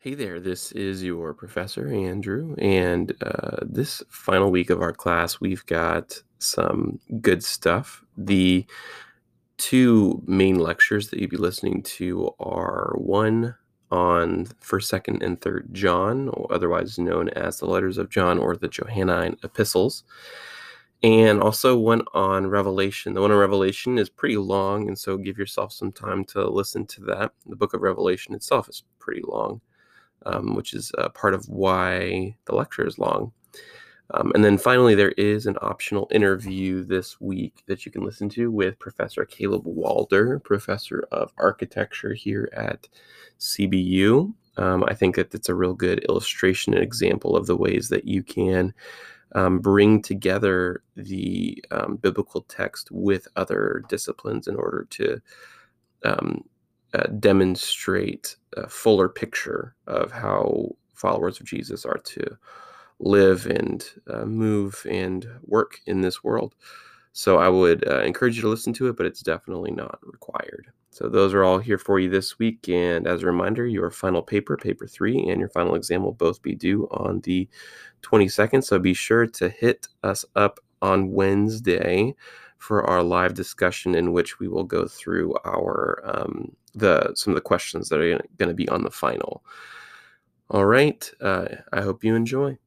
Hey there, this is your professor, Andrew. And uh, this final week of our class, we've got some good stuff. The two main lectures that you'll be listening to are one on 1st, 2nd, and 3rd John, otherwise known as the letters of John or the Johannine epistles. And also one on Revelation. The one on Revelation is pretty long, and so give yourself some time to listen to that. The book of Revelation itself is pretty long um, which is uh, part of why the lecture is long. Um, and then finally, there is an optional interview this week that you can listen to with Professor Caleb Walder, professor of architecture here at CBU. Um, I think that it's a real good illustration and example of the ways that you can um, bring together the um, biblical text with other disciplines in order to um, uh, demonstrate a fuller picture of how followers of Jesus are to live and uh, move and work in this world. So I would uh, encourage you to listen to it, but it's definitely not required. So those are all here for you this week. And as a reminder, your final paper, paper three, and your final exam will both be due on the 22nd. So be sure to hit us up on Wednesday for our live discussion in which we will go through our um, the some of the questions that are going to be on the final. All right, uh, I hope you enjoy.